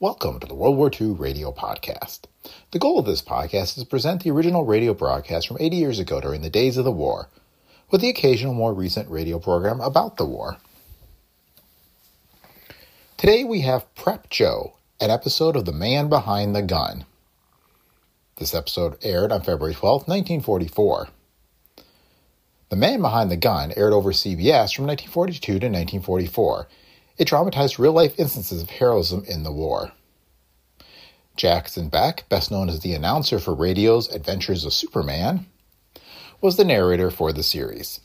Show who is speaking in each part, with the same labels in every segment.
Speaker 1: Welcome to the World War II Radio Podcast. The goal of this podcast is to present the original radio broadcast from 80 years ago during the days of the war, with the occasional more recent radio program about the war. Today we have Prep Joe, an episode of The Man Behind the Gun. This episode aired on February 12, 1944. The Man Behind the Gun aired over CBS from 1942 to 1944. It dramatized real life instances of heroism in the war. Jackson Beck, best known as the announcer for radio's Adventures of Superman, was the narrator for the series.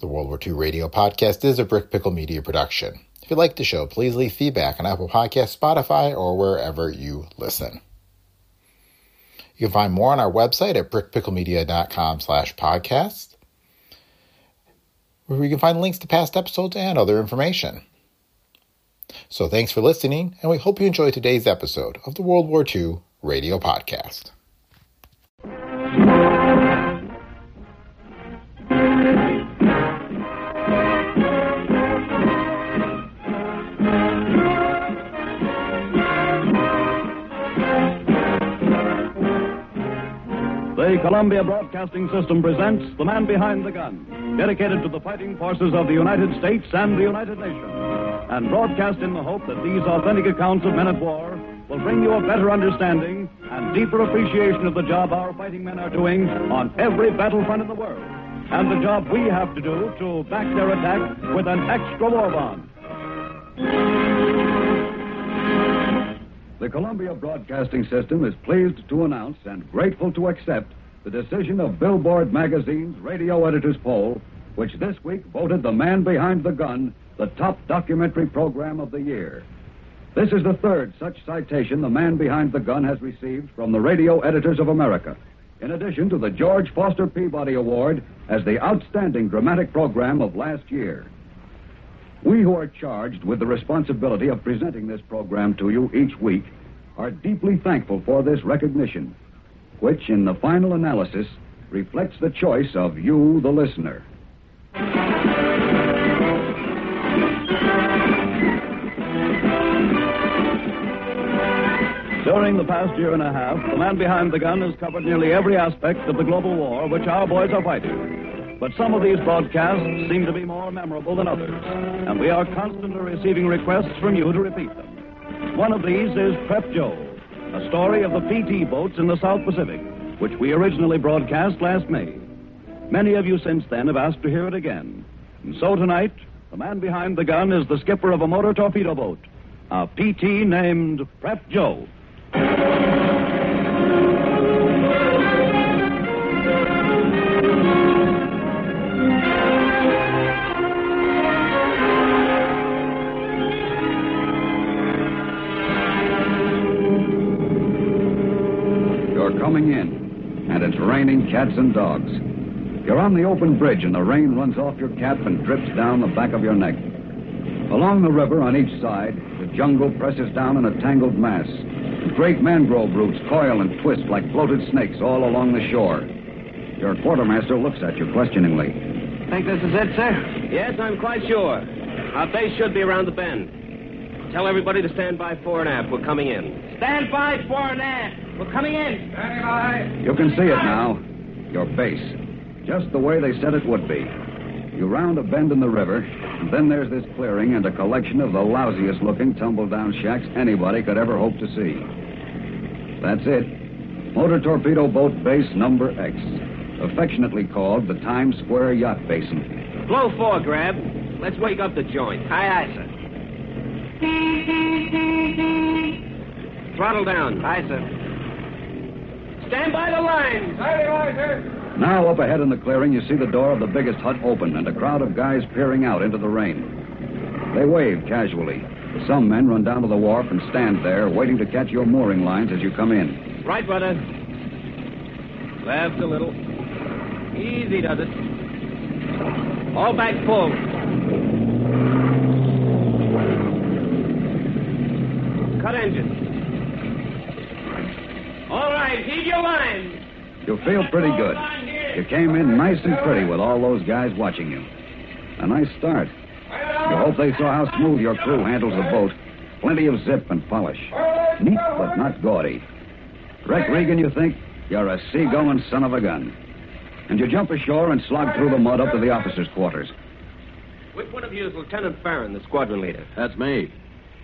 Speaker 1: The World War II Radio Podcast is a Brick Pickle Media production. If you like the show, please leave feedback on Apple Podcasts, Spotify, or wherever you listen. You can find more on our website at brickpicklemedia.com slash podcast, where you can find links to past episodes and other information. So thanks for listening, and we hope you enjoy today's episode of the World War II Radio Podcast.
Speaker 2: The Columbia Broadcasting System presents The Man Behind the Gun, dedicated to the fighting forces of the United States and the United Nations, and broadcast in the hope that these authentic accounts of men at war will bring you a better understanding and deeper appreciation of the job our fighting men are doing on every battlefront in the world, and the job we have to do to back their attack with an extra war bond. The Columbia Broadcasting System is pleased to announce and grateful to accept the decision of Billboard Magazine's Radio Editors Poll, which this week voted The Man Behind the Gun the top documentary program of the year. This is the third such citation The Man Behind the Gun has received from the Radio Editors of America, in addition to the George Foster Peabody Award as the outstanding dramatic program of last year. We who are charged with the responsibility of presenting this program to you each week are deeply thankful for this recognition, which in the final analysis reflects the choice of you, the listener. During the past year and a half, the man behind the gun has covered nearly every aspect of the global war which our boys are fighting. But some of these broadcasts seem to be more memorable than others, and we are constantly receiving requests from you to repeat them. One of these is Prep Joe, a story of the PT boats in the South Pacific, which we originally broadcast last May. Many of you since then have asked to hear it again. And so tonight, the man behind the gun is the skipper of a motor torpedo boat, a PT named Prep Joe. Coming in, and it's raining cats and dogs. You're on the open bridge, and the rain runs off your cap and drips down the back of your neck. Along the river on each side, the jungle presses down in a tangled mass. Great mangrove roots coil and twist like floated snakes all along the shore. Your quartermaster looks at you questioningly.
Speaker 3: Think this is it, sir? Yes, I'm quite sure. Our base should be around the bend. Tell everybody to stand by fore and aft. We're coming in. Stand by fore and aft. We're coming in.
Speaker 2: You can see it now. Your base. Just the way they said it would be. You round a bend in the river, and then there's this clearing and a collection of the lousiest looking tumble down shacks anybody could ever hope to see. That's it. Motor Torpedo Boat Base Number X, affectionately called the Times Square Yacht Basin.
Speaker 3: Blow four, Grab. Let's wake up the joint. Aye, aye, sir. Throttle down. Aye, sir. Stand by the lines. Aye, aye, sir.
Speaker 2: Now, up ahead in the clearing, you see the door of the biggest hut open and a crowd of guys peering out into the rain. They wave casually. Some men run down to the wharf and stand there, waiting to catch your mooring lines as you come in.
Speaker 3: Right, brother. Left a little. Easy does it. All back full. Cut engine. All right, heave your line.
Speaker 2: You feel pretty good. You came in nice and pretty with all those guys watching you. A nice start. You hope they saw how smooth your crew handles the boat. Plenty of zip and polish. Neat, but not gaudy. Reck Regan, you think? You're a seagoing son of a gun. And you jump ashore and slog through the mud up to the officers' quarters.
Speaker 3: Which one of you is Lieutenant Farron, the squadron leader?
Speaker 4: That's me.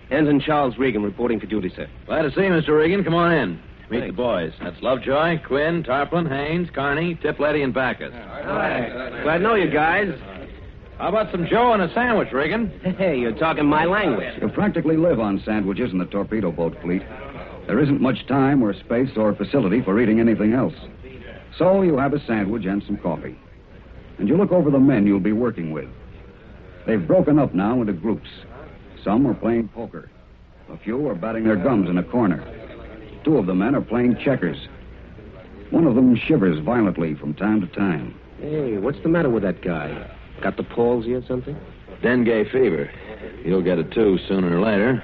Speaker 3: Ensign Charles Regan reporting for duty, sir.
Speaker 4: Glad to see you, Mr. Regan. Come on in. Meet
Speaker 3: Thanks.
Speaker 4: the boys. That's Lovejoy, Quinn, Tarplin, Haynes, Carney, Tipletty, and Backus.
Speaker 3: Hi. Glad to know you guys.
Speaker 4: How about some Joe and a sandwich, Regan?
Speaker 3: Hey, you're talking my language.
Speaker 2: You practically live on sandwiches in the torpedo boat fleet. There isn't much time or space or facility for eating anything else. So you have a sandwich and some coffee. And you look over the men you'll be working with. They've broken up now into groups. Some are playing poker. A few are batting their gums in a corner. Two of the men are playing checkers. One of them shivers violently from time to time.
Speaker 3: Hey, what's the matter with that guy? Got the palsy or something?
Speaker 4: Dengue fever. You'll get it too sooner or later.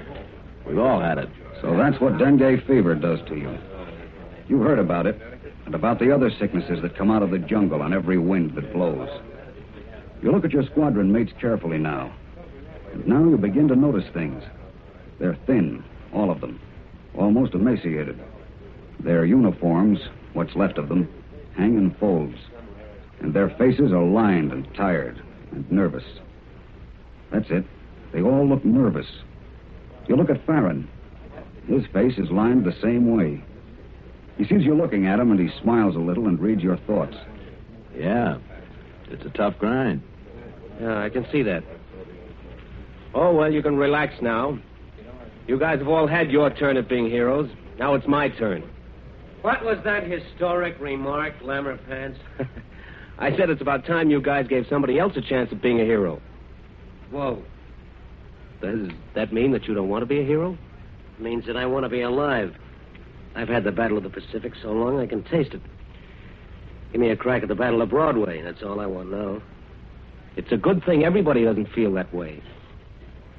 Speaker 4: We've all had it.
Speaker 2: So that's what dengue fever does to you. You've heard about it, and about the other sicknesses that come out of the jungle on every wind that blows. You look at your squadron mates carefully now. And now you begin to notice things. They're thin, all of them, almost emaciated. Their uniforms, what's left of them, hang in folds. And their faces are lined and tired and nervous. That's it. They all look nervous. You look at Farron. His face is lined the same way. He sees you looking at him, and he smiles a little and reads your thoughts.
Speaker 4: Yeah. It's a tough grind.
Speaker 3: Yeah, I can see that. Oh, well, you can relax now. You guys have all had your turn at being heroes. Now it's my turn. What was that historic remark, Glamour Pants? I said it's about time you guys gave somebody else a chance at being a hero. Whoa. Does that mean that you don't want to be a hero?
Speaker 5: It means that I want to be alive. I've had the Battle of the Pacific so long I can taste it. Give me a crack at the Battle of Broadway. That's all I want now.
Speaker 3: It's a good thing everybody doesn't feel that way.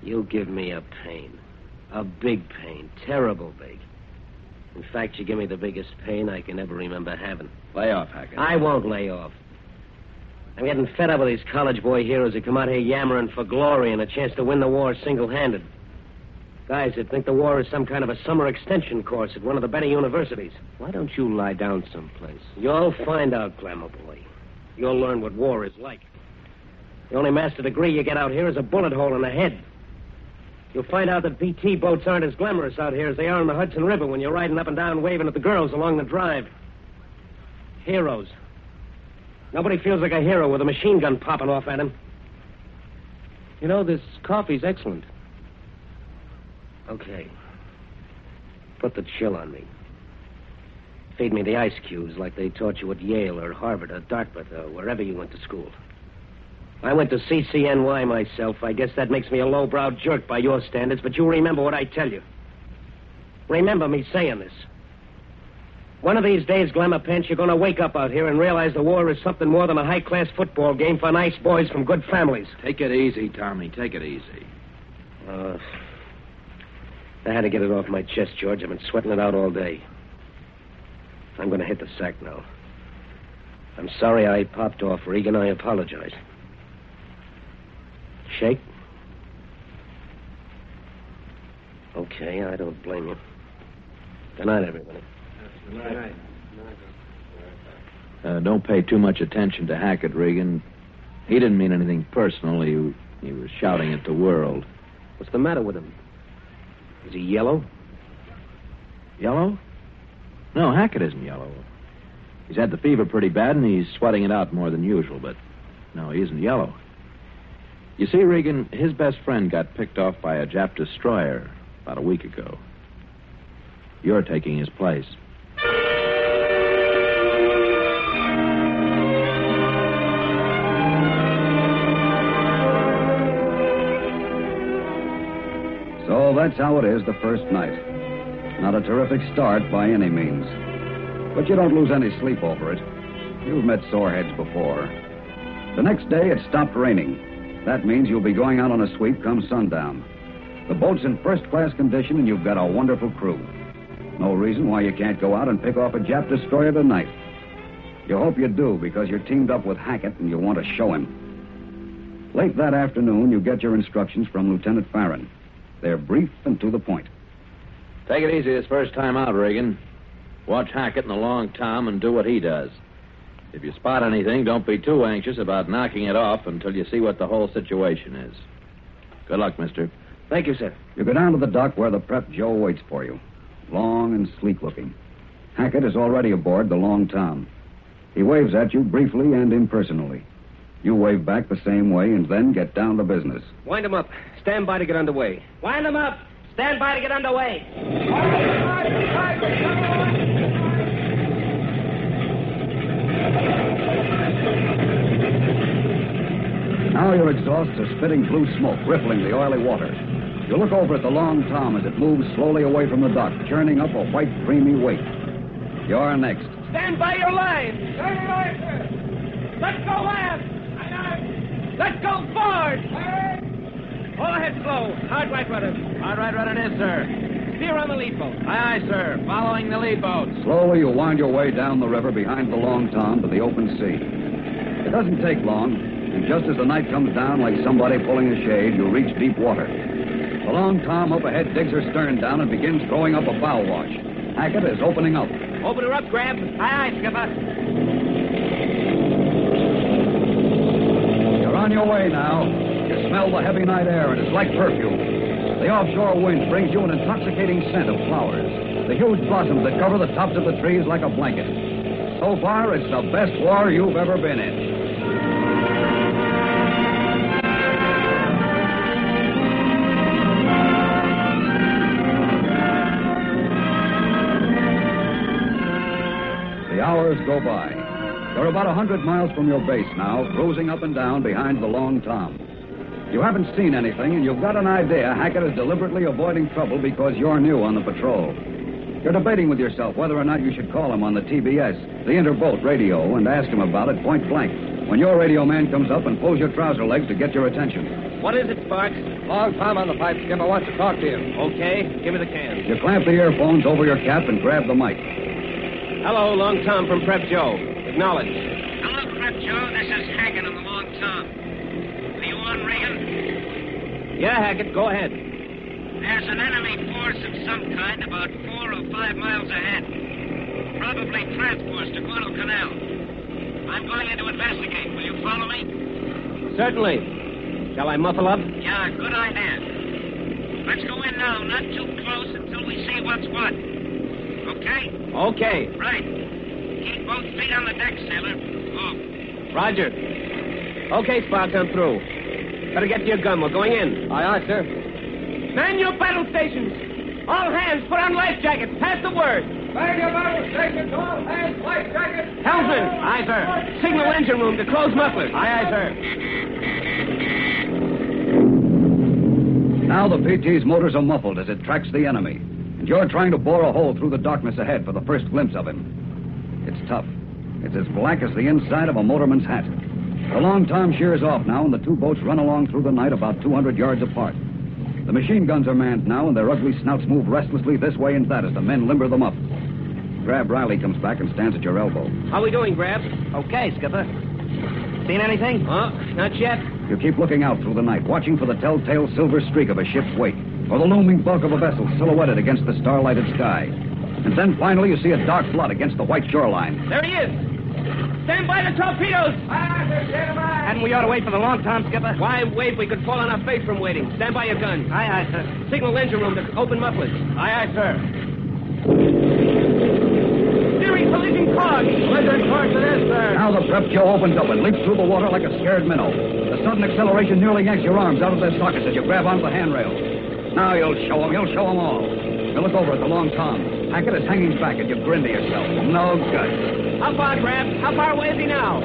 Speaker 5: You give me a pain. A big pain. Terrible big. In fact, you give me the biggest pain I can ever remember having.
Speaker 4: Lay off, Hackett.
Speaker 5: I won't lay off. I'm getting fed up with these college boy heroes that come out here yammering for glory and a chance to win the war single handed. Guys that think the war is some kind of a summer extension course at one of the better universities.
Speaker 3: Why don't you lie down someplace?
Speaker 5: You'll find out, Glamour Boy. You'll learn what war is like. The only master degree you get out here is a bullet hole in the head. You'll find out that PT boats aren't as glamorous out here as they are on the Hudson River when you're riding up and down waving at the girls along the drive. Heroes. Nobody feels like a hero with a machine gun popping off at him.
Speaker 3: You know, this coffee's excellent.
Speaker 5: Okay. Put the chill on me. Feed me the ice cubes like they taught you at Yale or Harvard or Dartmouth or wherever you went to school. I went to CCNY myself. I guess that makes me a lowbrow jerk by your standards, but you remember what I tell you. Remember me saying this. One of these days, Glamour Pants, you're going to wake up out here and realize the war is something more than a high class football game for nice boys from good families.
Speaker 4: Take it easy, Tommy. Take it easy.
Speaker 5: Uh, I had to get it off my chest, George. I've been sweating it out all day. I'm going to hit the sack now. I'm sorry I popped off, Regan. I apologize. Shake? Okay, I don't blame you. Good night, everybody.
Speaker 4: Good Uh, don't pay too much attention to Hackett, Regan. He didn't mean anything personal. He, he was shouting at the world.
Speaker 3: What's the matter with him? Is he yellow?
Speaker 4: Yellow? No, Hackett isn't yellow. He's had the fever pretty bad, and he's sweating it out more than usual, but no, he isn't yellow. You see, Regan, his best friend got picked off by a Jap destroyer about a week ago. You're taking his place.
Speaker 2: So that's how it is the first night. Not a terrific start by any means. But you don't lose any sleep over it. You've met soreheads before. The next day, it stopped raining. That means you'll be going out on a sweep come sundown. The boat's in first class condition, and you've got a wonderful crew. No reason why you can't go out and pick off a Jap destroyer tonight. You hope you do, because you're teamed up with Hackett and you want to show him. Late that afternoon, you get your instructions from Lieutenant Farron. They're brief and to the point.
Speaker 4: Take it easy this first time out, Regan. Watch Hackett and the Long Tom and do what he does. If you spot anything, don't be too anxious about knocking it off until you see what the whole situation is. Good luck, mister.
Speaker 5: Thank you, sir.
Speaker 2: You go down to the dock where the prep Joe waits for you. Long and sleek looking. Hackett is already aboard the Long Tom. He waves at you briefly and impersonally. You wave back the same way and then get down to business.
Speaker 5: Wind them up. Stand by to get underway.
Speaker 6: Wind them up. Stand by to get underway.
Speaker 2: Now your exhausts are spitting blue smoke, rippling the oily water. You look over at the Long Tom as it moves slowly away from the dock, churning up a white, creamy wake. You're next.
Speaker 6: Stand by your line. Stand your sir. Let's go aft. Let's go forward. All ahead slow. Hard right rudder.
Speaker 4: Hard right rudder it is, sir.
Speaker 6: Steer on the lead boat.
Speaker 4: Aye, aye, sir. Following the lead boat.
Speaker 2: Slowly you wind your way down the river behind the Long Tom to the open sea. It doesn't take long, and just as the night comes down like somebody pulling a shade, you reach deep water. The Long Tom up ahead digs her stern down and begins throwing up a bow wash. Hackett is opening up.
Speaker 6: Open her up, Grab. Aye, aye, Skipper.
Speaker 2: You're on your way now. You smell the heavy night air, and it's like perfume. The offshore wind brings you an intoxicating scent of flowers, the huge blossoms that cover the tops of the trees like a blanket. So far, it's the best war you've ever been in. Hours go by. You're about a hundred miles from your base now, cruising up and down behind the Long Tom. You haven't seen anything, and you've got an idea Hackett is deliberately avoiding trouble because you're new on the patrol. You're debating with yourself whether or not you should call him on the TBS, the interboat radio, and ask him about it point blank. When your radio man comes up and pulls your trouser legs to get your attention.
Speaker 5: What is it, Sparks?
Speaker 3: Long Tom on the pipe, Skipper wants to talk to you.
Speaker 5: Okay, give me the can.
Speaker 2: You clamp the earphones over your cap and grab the mic.
Speaker 5: Hello, Long Tom from Prep Joe. Acknowledge.
Speaker 7: Hello, Prep Joe. This is Hackett on the Long Tom. Are you on, Regan?
Speaker 5: Yeah, Hackett, go ahead.
Speaker 7: There's an enemy force of some kind about four or five miles ahead. Probably transports to Guadalcanal. I'm going in to investigate. Will you follow me?
Speaker 5: Certainly. Shall I muffle up?
Speaker 7: Yeah, good idea. Let's go in now, not too close until we see what's what. Okay?
Speaker 5: Okay.
Speaker 7: Right. Keep both feet on the deck, sailor. Off.
Speaker 5: Roger. Okay, Sparks, I'm through. Better get to your gun. We're going in.
Speaker 3: Aye, aye, sir.
Speaker 6: Man your battle stations. All hands put on life jackets. Pass the word.
Speaker 3: Man your battle stations. All hands, life jackets.
Speaker 6: Helmsman.
Speaker 5: Aye, sir. Signal engine room to close mufflers.
Speaker 4: Aye, aye, sir.
Speaker 2: Now the PT's motors are muffled as it tracks the enemy, and you're trying to bore a hole through the darkness ahead for the first glimpse of him. It's tough. It's as black as the inside of a motorman's hat. The Long Tom shears off now, and the two boats run along through the night about 200 yards apart. The machine guns are manned now, and their ugly snouts move restlessly this way and that as the men limber them up. Grab Riley comes back and stands at your elbow.
Speaker 5: How are we doing, Grab?
Speaker 6: Okay, Skipper. Seen anything?
Speaker 5: Huh? Not yet.
Speaker 2: You keep looking out through the night, watching for the telltale silver streak of a ship's wake, or the looming bulk of a vessel silhouetted against the starlighted sky. And then finally you see a dark blot against the white shoreline.
Speaker 6: There he is. Stand by the torpedoes. Aye, aye, sir! Stand by!
Speaker 5: Hadn't we ought to wait for the long Tom, Skipper? Why wait? We could fall on our face from waiting. Stand by your gun.
Speaker 6: Aye, aye, sir.
Speaker 5: Signal engine room to open mufflers.
Speaker 4: Aye, aye, sir.
Speaker 6: Steering collision course.
Speaker 4: Blizzard course it is, sir.
Speaker 2: Now the prep Joe opens up and leaps through the water like a scared minnow. The sudden acceleration nearly yanks your arms out of their sockets as you grab onto the handrail. Now you'll show 'em. You'll show them all. You look over at the long Tom. Hackett is hanging back and you grin to yourself. No good.
Speaker 6: How far, Grab? How far away is he now?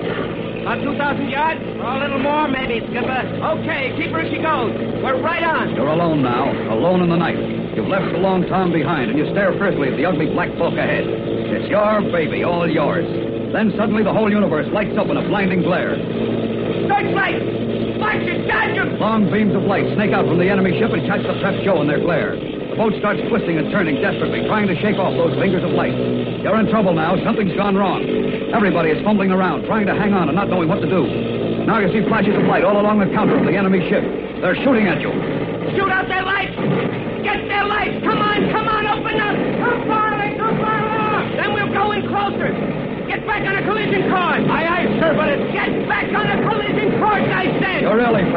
Speaker 6: About 2,000 yards?
Speaker 5: A little more, maybe, Skipper.
Speaker 6: Okay, keep her as she goes. We're right on.
Speaker 2: You're alone now, alone in the night. You've left the long Tom behind, and you stare fiercely at the ugly black bulk ahead. It's your baby, all yours. Then suddenly the whole universe lights up in a blinding glare.
Speaker 6: Searchlight! Flash it, dodge!
Speaker 2: Long beams of light snake out from the enemy ship and catch the Prep Joe in their glare. The boat starts twisting and turning desperately, trying to shake off those fingers of light. You're in trouble now. Something's gone wrong. Everybody is fumbling around, trying to hang on and not knowing what to do. Now you see flashes of light all along the counter of the enemy ship. They're shooting at you.
Speaker 6: Shoot out their lights! Get their lights! Come on, come on, open up! Too far, too far off! Then we'll go in closer. Get back on a collision course! Aye, aye, sir,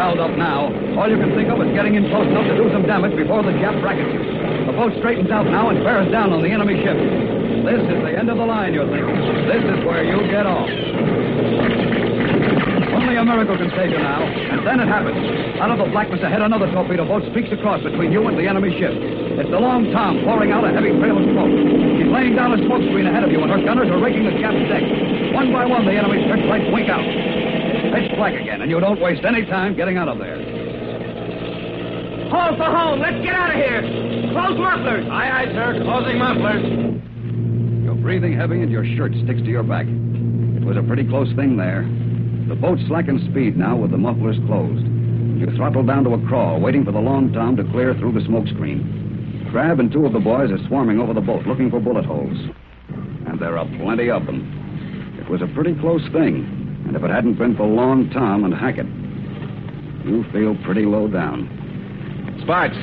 Speaker 2: Fouled up now. All you can think of is getting in close enough to do some damage before the Jap brackets you. The boat straightens out now and bears down on the enemy ship. This is the end of the line, you're thinking. This is where you get off. Only a miracle can save you now. And then it happens. Out of the blackness ahead, another torpedo boat streaks across between you and the enemy ship. It's the Long Tom pouring out a heavy trail of smoke. She's laying down a smoke screen ahead of you, and her gunners are raking the Jap's deck. One by one, the enemy's searchlights wink out. Pitch black again, and you don't waste any time getting out of there.
Speaker 6: Hold for home. Let's get out of here. Close mufflers.
Speaker 3: Aye, aye, sir. Closing mufflers.
Speaker 2: You're breathing heavy, and your shirt sticks to your back. It was a pretty close thing there. The boat slackens speed now with the mufflers closed. You throttle down to a crawl, waiting for the long tom to clear through the smoke screen. Grab and two of the boys are swarming over the boat looking for bullet holes. And there are plenty of them. It was a pretty close thing, and if it hadn't been for Long Tom and Hackett, you feel pretty low down.
Speaker 3: Sparks,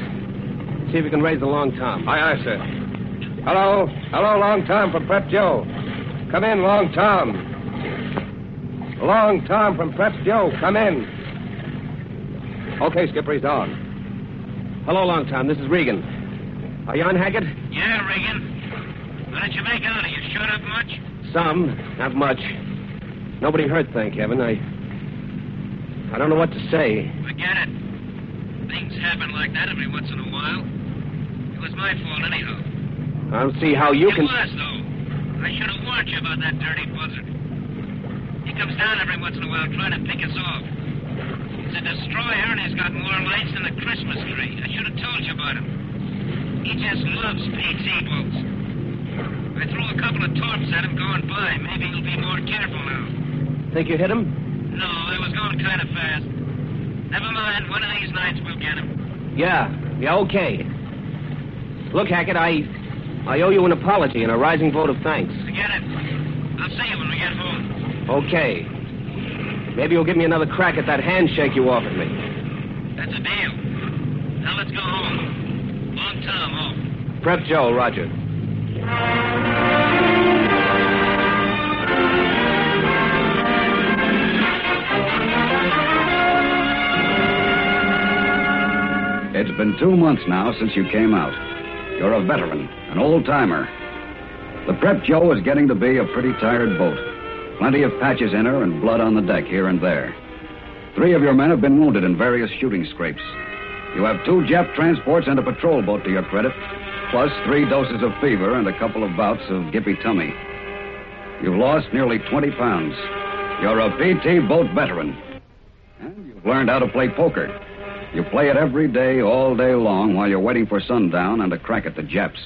Speaker 3: see if you can raise the Long Tom. Aye, aye, sir. Hello. Hello, Long Tom from Prep Joe. Come in, Long Tom. Long Tom from Prep Joe. Come in. Okay, Skipper, he's on. Hello, Long Tom. This is Regan. Are you on, Hackett?
Speaker 7: Yeah, Regan. What did you make out? Are you shot up much?
Speaker 3: Some, not much. Nobody hurt, thank heaven. I. I don't know what to say.
Speaker 7: Forget it. Things happen like that every once in a while. It was my fault, anyhow.
Speaker 3: I don't see how you
Speaker 7: it
Speaker 3: can.
Speaker 7: was, though. I should have warned you about that dirty buzzard. He comes down every once in a while trying to pick us off. He's a destroyer, and he's got more lights than a Christmas tree. I should have told you about him. He just loves PT boats. I threw a couple of torps at him going by. Maybe he'll be more careful now.
Speaker 3: Think you hit him?
Speaker 7: No, I was going kind of fast. Never mind. One of these nights we'll get him.
Speaker 3: Yeah. Yeah, okay. Look, Hackett, I. I owe you an apology and a rising vote of thanks.
Speaker 7: Forget it. I'll see you when we get home.
Speaker 3: Okay. Maybe you'll give me another crack at that handshake you offered me.
Speaker 7: That's a deal. Now let's go home. Long Tom home.
Speaker 3: Prep Joe, Roger.
Speaker 2: Been two months now since you came out. You're a veteran, an old timer. The Prep Joe is getting to be a pretty tired boat. Plenty of patches in her and blood on the deck here and there. Three of your men have been wounded in various shooting scrapes. You have two Jap transports and a patrol boat to your credit, plus three doses of fever and a couple of bouts of gippy tummy. You've lost nearly 20 pounds. You're a PT boat veteran. And you've learned how to play poker. You play it every day, all day long, while you're waiting for sundown and a crack at the Japs.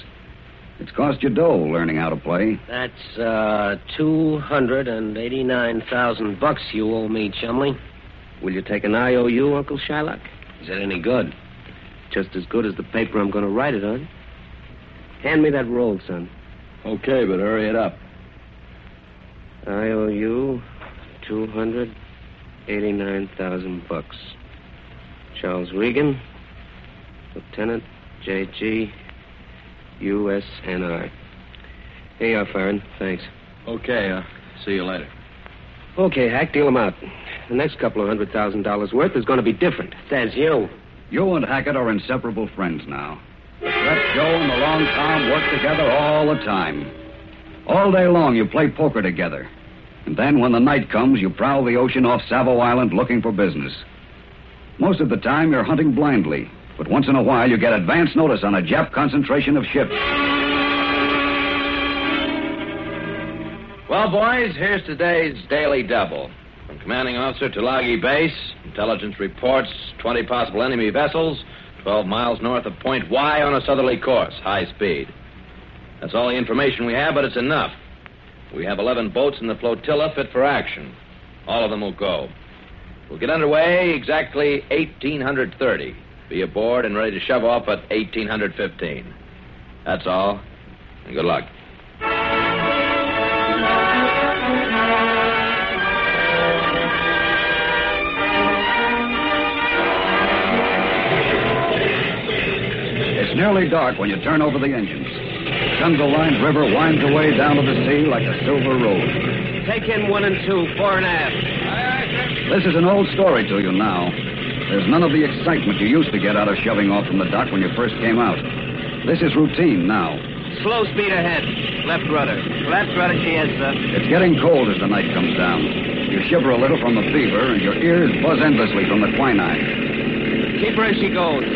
Speaker 2: It's cost you dough learning how to play.
Speaker 5: That's, uh, 289,000 bucks you owe me, Chumley. Will you take an IOU, Uncle Shylock? Is that any good? Just as good as the paper I'm going to write it on. Hand me that roll, son.
Speaker 4: Okay, but hurry it up.
Speaker 5: IOU, 289,000 bucks. Charles Regan, Lieutenant J.G. USNR. Here you are, Farron. Thanks.
Speaker 4: Okay, uh, see you later.
Speaker 5: Okay, Hack, deal 'em out. The next couple of hundred thousand dollars worth is going to be different. That's you.
Speaker 2: You and Hackett are inseparable friends now. Prep Joe and the Long Tom work together all the time. All day long, you play poker together. And then, when the night comes, you prowl the ocean off Savo Island looking for business. Most of the time, you're hunting blindly. But once in a while, you get advance notice on a Jap concentration of ships.
Speaker 4: Well, boys, here's today's Daily Double. From commanding officer Tulagi Base, intelligence reports 20 possible enemy vessels 12 miles north of Point Y on a southerly course, high speed. That's all the information we have, but it's enough. We have 11 boats in the flotilla fit for action. All of them will go. We'll get underway exactly 1830. Be aboard and ready to shove off at 1815. That's all. And good luck.
Speaker 2: It's nearly dark when you turn over the engines. Jungle lined river winds away down to the sea like a silver road.
Speaker 3: Take in one and two, four and a half.
Speaker 2: This is an old story to you now. There's none of the excitement you used to get out of shoving off from the dock when you first came out. This is routine now.
Speaker 3: Slow speed ahead. Left rudder. Left rudder she is, sir.
Speaker 2: It's getting cold as the night comes down. You shiver a little from the fever, and your ears buzz endlessly from the quinine.
Speaker 3: Keep her as she goes.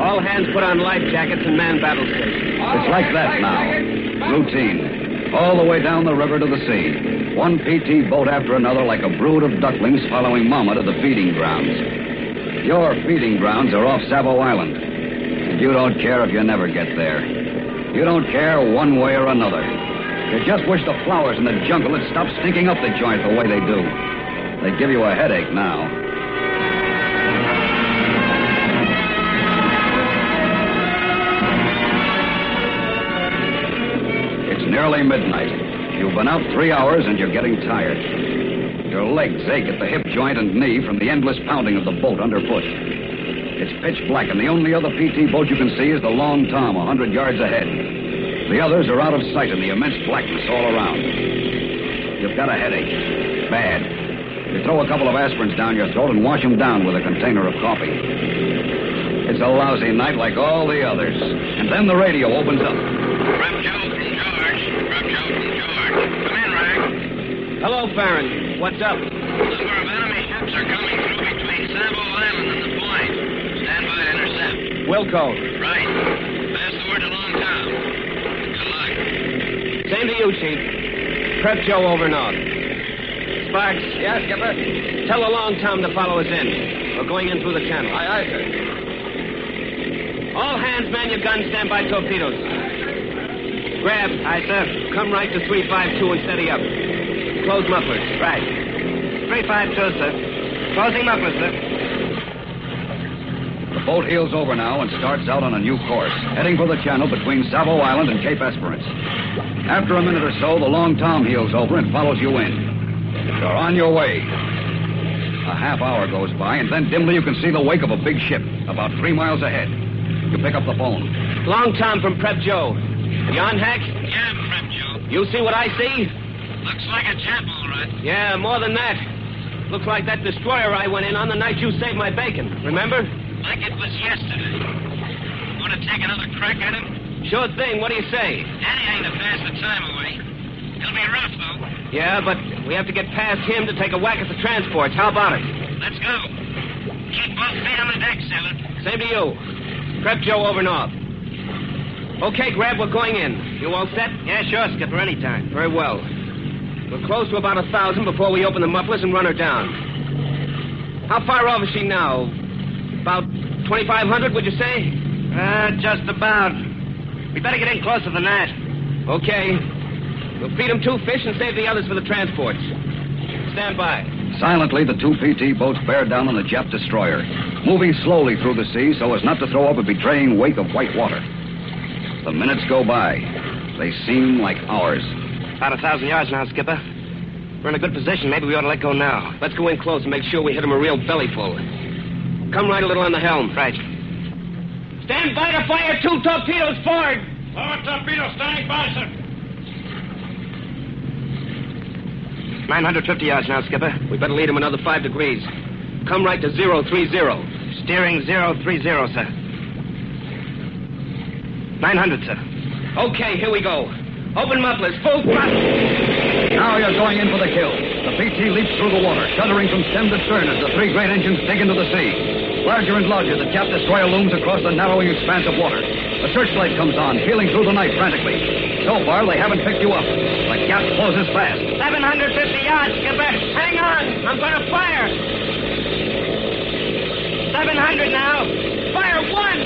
Speaker 3: All hands put on life jackets and man battle stations.
Speaker 2: It's like that now. Routine. All the way down the river to the sea. One PT boat after another like a brood of ducklings following Mama to the feeding grounds. Your feeding grounds are off Savo Island. And you don't care if you never get there. You don't care one way or another. You just wish the flowers in the jungle would stop stinking up the joint the way they do. They give you a headache now. It's nearly midnight. You've been out three hours and you're getting tired. Your legs ache at the hip joint and knee from the endless pounding of the boat underfoot. It's pitch black, and the only other PT boat you can see is the Long Tom, a hundred yards ahead. The others are out of sight in the immense blackness all around. You've got a headache. Bad. You throw a couple of aspirins down your throat and wash them down with a container of coffee. It's a lousy night like all the others. And then the radio opens up.
Speaker 7: Rep from George. Prep Joe from George. Come in, Rag.
Speaker 3: Hello, Farron. What's up?
Speaker 7: A number of enemy ships are coming through between Savo Island and the point. Stand by to intercept.
Speaker 3: Wilco.
Speaker 7: Right. Pass the word to Long Tom. Good luck.
Speaker 3: Same to you, Chief. Prep Joe over north. Sparks.
Speaker 5: Yes, Skipper?
Speaker 3: Tell the Long Tom to follow us in. We're going in through the channel.
Speaker 5: Aye, aye, sir.
Speaker 3: All hands man your guns, stand by torpedoes. Grab. Aye, sir. Come right to 352 and steady up. Close mufflers.
Speaker 5: Right. 352, sir. Closing mufflers, sir.
Speaker 2: The boat heels over now and starts out on a new course, heading for the channel between Savo Island and Cape Esperance. After a minute or so, the Long Tom heels over and follows you in. You're on your way. A half hour goes by, and then dimly you can see the wake of a big ship about three miles ahead. You pick up the phone.
Speaker 3: Long Tom from Prep Joe. You on, Hack?
Speaker 7: Yeah, Prep Joe.
Speaker 3: You see what I see?
Speaker 7: Looks like a chap, all right.
Speaker 3: Yeah, more than that. Looks like that destroyer I went in on the night you saved my bacon. Remember?
Speaker 7: Like it was yesterday. Want to take another crack at him?
Speaker 3: Sure thing. What do you say?
Speaker 7: Daddy ain't to pass the time away. He'll be rough, though.
Speaker 3: Yeah, but we have to get past him to take a whack at the transports. How about it?
Speaker 7: Let's go. Keep both feet on the deck, sailor.
Speaker 3: Same to you. Prep Joe over north. Okay, Grab, we're going in. You all set?
Speaker 5: Yeah, sure, Skipper, anytime.
Speaker 3: Very well. We're close to about a thousand before we open the mufflers and run her down. How far off is she now? About 2,500, would you say?
Speaker 5: Uh, just about. We better get in closer than that.
Speaker 3: Okay. We'll feed them two fish and save the others for the transports. Stand by.
Speaker 2: Silently, the two PT boats bear down on the Jap destroyer, moving slowly through the sea so as not to throw up a betraying wake of white water. The minutes go by. They seem like hours.
Speaker 5: About a thousand yards now, Skipper. We're in a good position. Maybe we ought to let go now.
Speaker 3: Let's go in close and make sure we hit him a real bellyful. Come right a little on the helm.
Speaker 5: Right.
Speaker 6: Stand by to fire two torpedoes forward.
Speaker 7: Forward torpedo standing by, sir.
Speaker 5: 950 yards now, Skipper.
Speaker 3: We better lead him another five degrees. Come right to zero three zero.
Speaker 5: Steering 030, sir. 900, sir.
Speaker 3: Okay, here we go. Open mufflers, full thrust.
Speaker 2: Now you're going in for the kill. The PT leaps through the water, shuddering from stem to stern as the three great engines dig into the sea. Larger and larger, the Jap destroyer looms across the narrowing expanse of water. The searchlight comes on, peeling through the night frantically. So far, they haven't picked you up. The gap closes fast.
Speaker 3: 750 yards, Skipper. Hang on. I'm going to fire. 700 now. Fire one.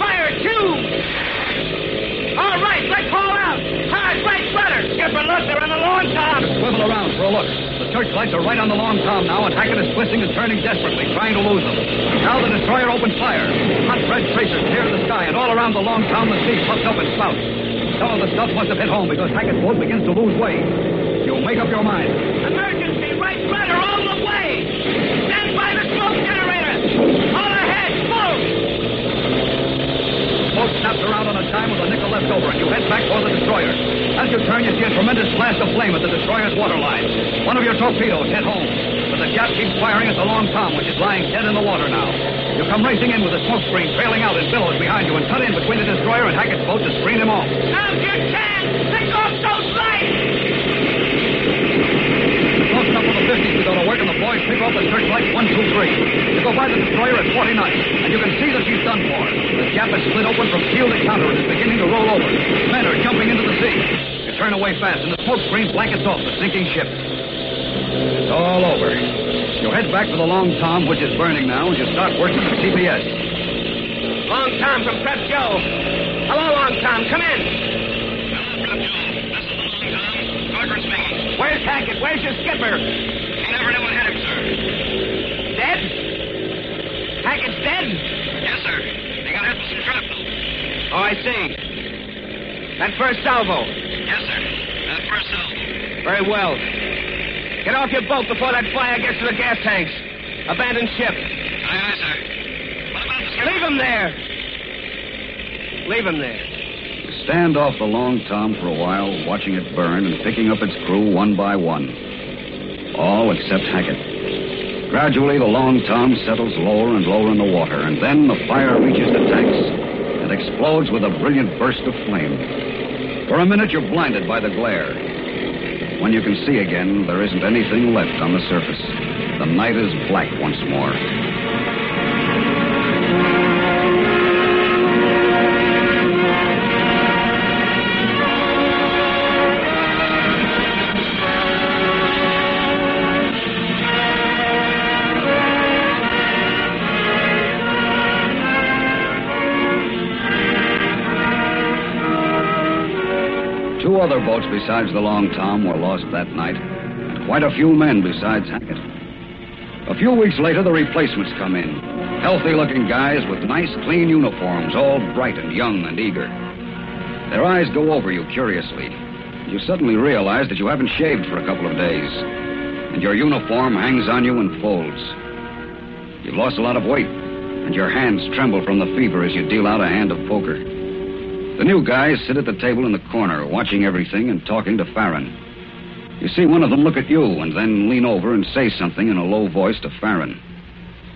Speaker 3: Fire two. All right, let's haul out. Hard right rudder. Skipper, look, they're on the long tom.
Speaker 2: Swivel around for a look. The searchlights are right on the long tom now, and Hackett is twisting and turning desperately, trying to lose them. Now the destroyer opens fire. Hot red tracers tear the sky, and all around the long tom the sea puffs up and spouts. Some of the stuff must have hit home because Hackett's boat begins to lose way. You make up your mind.
Speaker 3: Emergency right rudder all the way. Stand by the smoke generator. All ahead, full.
Speaker 2: Boat snaps around on a dime with a nickel left over, and you head back for the destroyer. As you turn, you see a tremendous blast of flame at destroyer's waterline. One of your torpedoes hit home, but the Jap keeps firing at the long tom, which is lying dead in the water now. You come racing in with the smoke screen trailing out in billows behind you and cut in between the destroyer and Hackett's boat to screen him off.
Speaker 3: Now's your chance. Pick off those lights.
Speaker 2: Close enough for the 50s to go to work, and the boys pick off the searchlights one, two, three. You go by the destroyer at 40 knots, and you can see that she's done for. The Jap is split open from keel to counter and is beginning to roll over. Men are jumping into the sea. Turn away fast, and the smoke screen blankets off the sinking ship. It's all over. You head back for the Long Tom, which is burning now, and you start working the TBS.
Speaker 3: Long Tom from Prep Joe. Hello, Long Tom. Come in.
Speaker 8: Corcoran speaking.
Speaker 3: Where's Hackett? Where's your skipper?
Speaker 8: He never knew what hit him, sir.
Speaker 3: Dead? Hackett's dead?
Speaker 8: Yes, sir. They got hit with some shrapnel.
Speaker 3: Oh, I see. That first salvo.
Speaker 8: Yes, sir. That first salvo.
Speaker 3: Very well. Get off your boat before that fire gets to the gas tanks. Abandon ship.
Speaker 8: Aye, aye, sir. What about the skipper?
Speaker 3: Leave him there. Leave him there.
Speaker 2: You stand off the Long Tom for a while, watching it burn and picking up its crew one by one. All except Hackett. Gradually, the Long Tom settles lower and lower in the water, and then the fire reaches the tanks and explodes with a brilliant burst of flame. For a minute, you're blinded by the glare. When you can see again, there isn't anything left on the surface. The night is black once more. Other boats besides the Long Tom were lost that night, and quite a few men besides Hackett. A few weeks later, the replacements come in. Healthy looking guys with nice, clean uniforms, all bright and young and eager. Their eyes go over you curiously. You suddenly realize that you haven't shaved for a couple of days, and your uniform hangs on you in folds. You've lost a lot of weight, and your hands tremble from the fever as you deal out a hand of poker. The new guys sit at the table in the corner, watching everything and talking to Farron. You see one of them look at you and then lean over and say something in a low voice to Farron.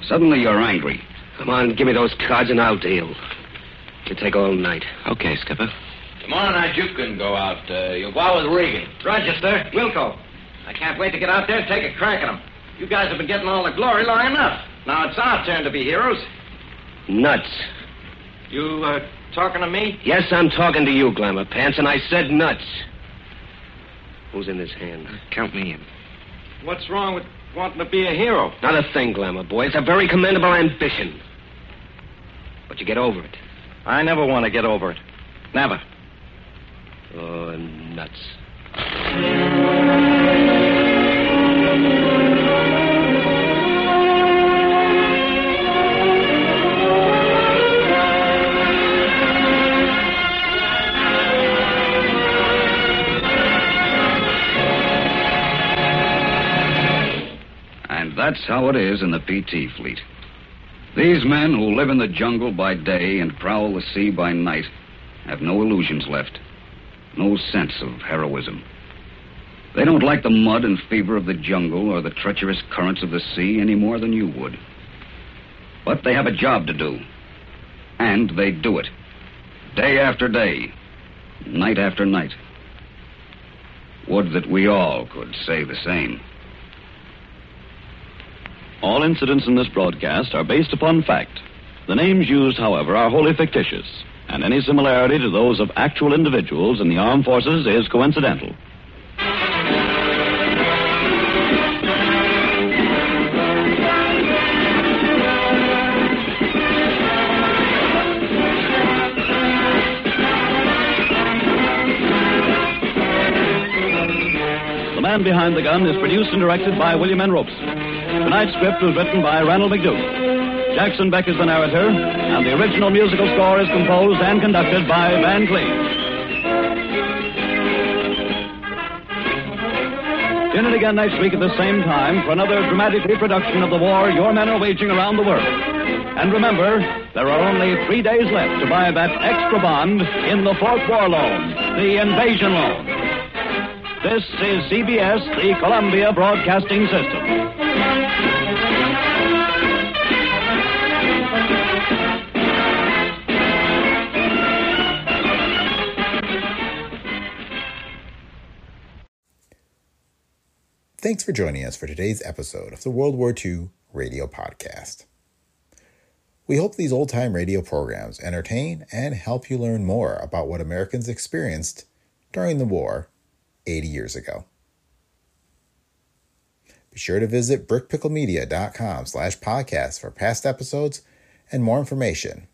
Speaker 2: Suddenly you're angry.
Speaker 9: Come on, give me those cards and I'll deal. It'll take all night.
Speaker 10: Okay, Skipper.
Speaker 4: Tomorrow night you can go out. Uh, you'll go out with Regan.
Speaker 10: Roger, sir. Wilco. I can't wait to get out there and take a crack at 'em. You guys have been getting all the glory long enough. Now it's our turn to be heroes.
Speaker 9: Nuts.
Speaker 10: You, uh, talking to me?
Speaker 9: Yes, I'm talking to you, Glamour Pants, and I said nuts. Who's in this hand?
Speaker 10: Uh, count me in. What's wrong with wanting to be a hero?
Speaker 9: Not a thing, Glamour boy. It's a very commendable ambition. But you get over it.
Speaker 10: I never want to get over it. Never.
Speaker 9: Oh, nuts.
Speaker 2: That's how it is in the PT fleet. These men who live in the jungle by day and prowl the sea by night have no illusions left, no sense of heroism. They don't like the mud and fever of the jungle or the treacherous currents of the sea any more than you would. But they have a job to do, and they do it. Day after day, night after night. Would that we all could say the same.
Speaker 11: All incidents in this broadcast are based upon fact. The names used, however, are wholly fictitious, and any similarity to those of actual individuals in the armed forces is coincidental. The Man Behind the Gun is produced and directed by William N. Robson. Tonight's script was written by Ranald MacDougall. Jackson Beck is the narrator, and the original musical score is composed and conducted by Van Cleve. Tune in again next week at the same time for another dramatic reproduction of the war your men are waging around the world. And remember, there are only three days left to buy that extra bond in the Fourth War Loan, the Invasion Loan. This is CBS, the Columbia Broadcasting System.
Speaker 1: Thanks for joining us for today's episode of the World War II Radio Podcast. We hope these old time radio programs entertain and help you learn more about what Americans experienced during the war 80 years ago. Be sure to visit brickpicklemedia.com slash podcast for past episodes and more information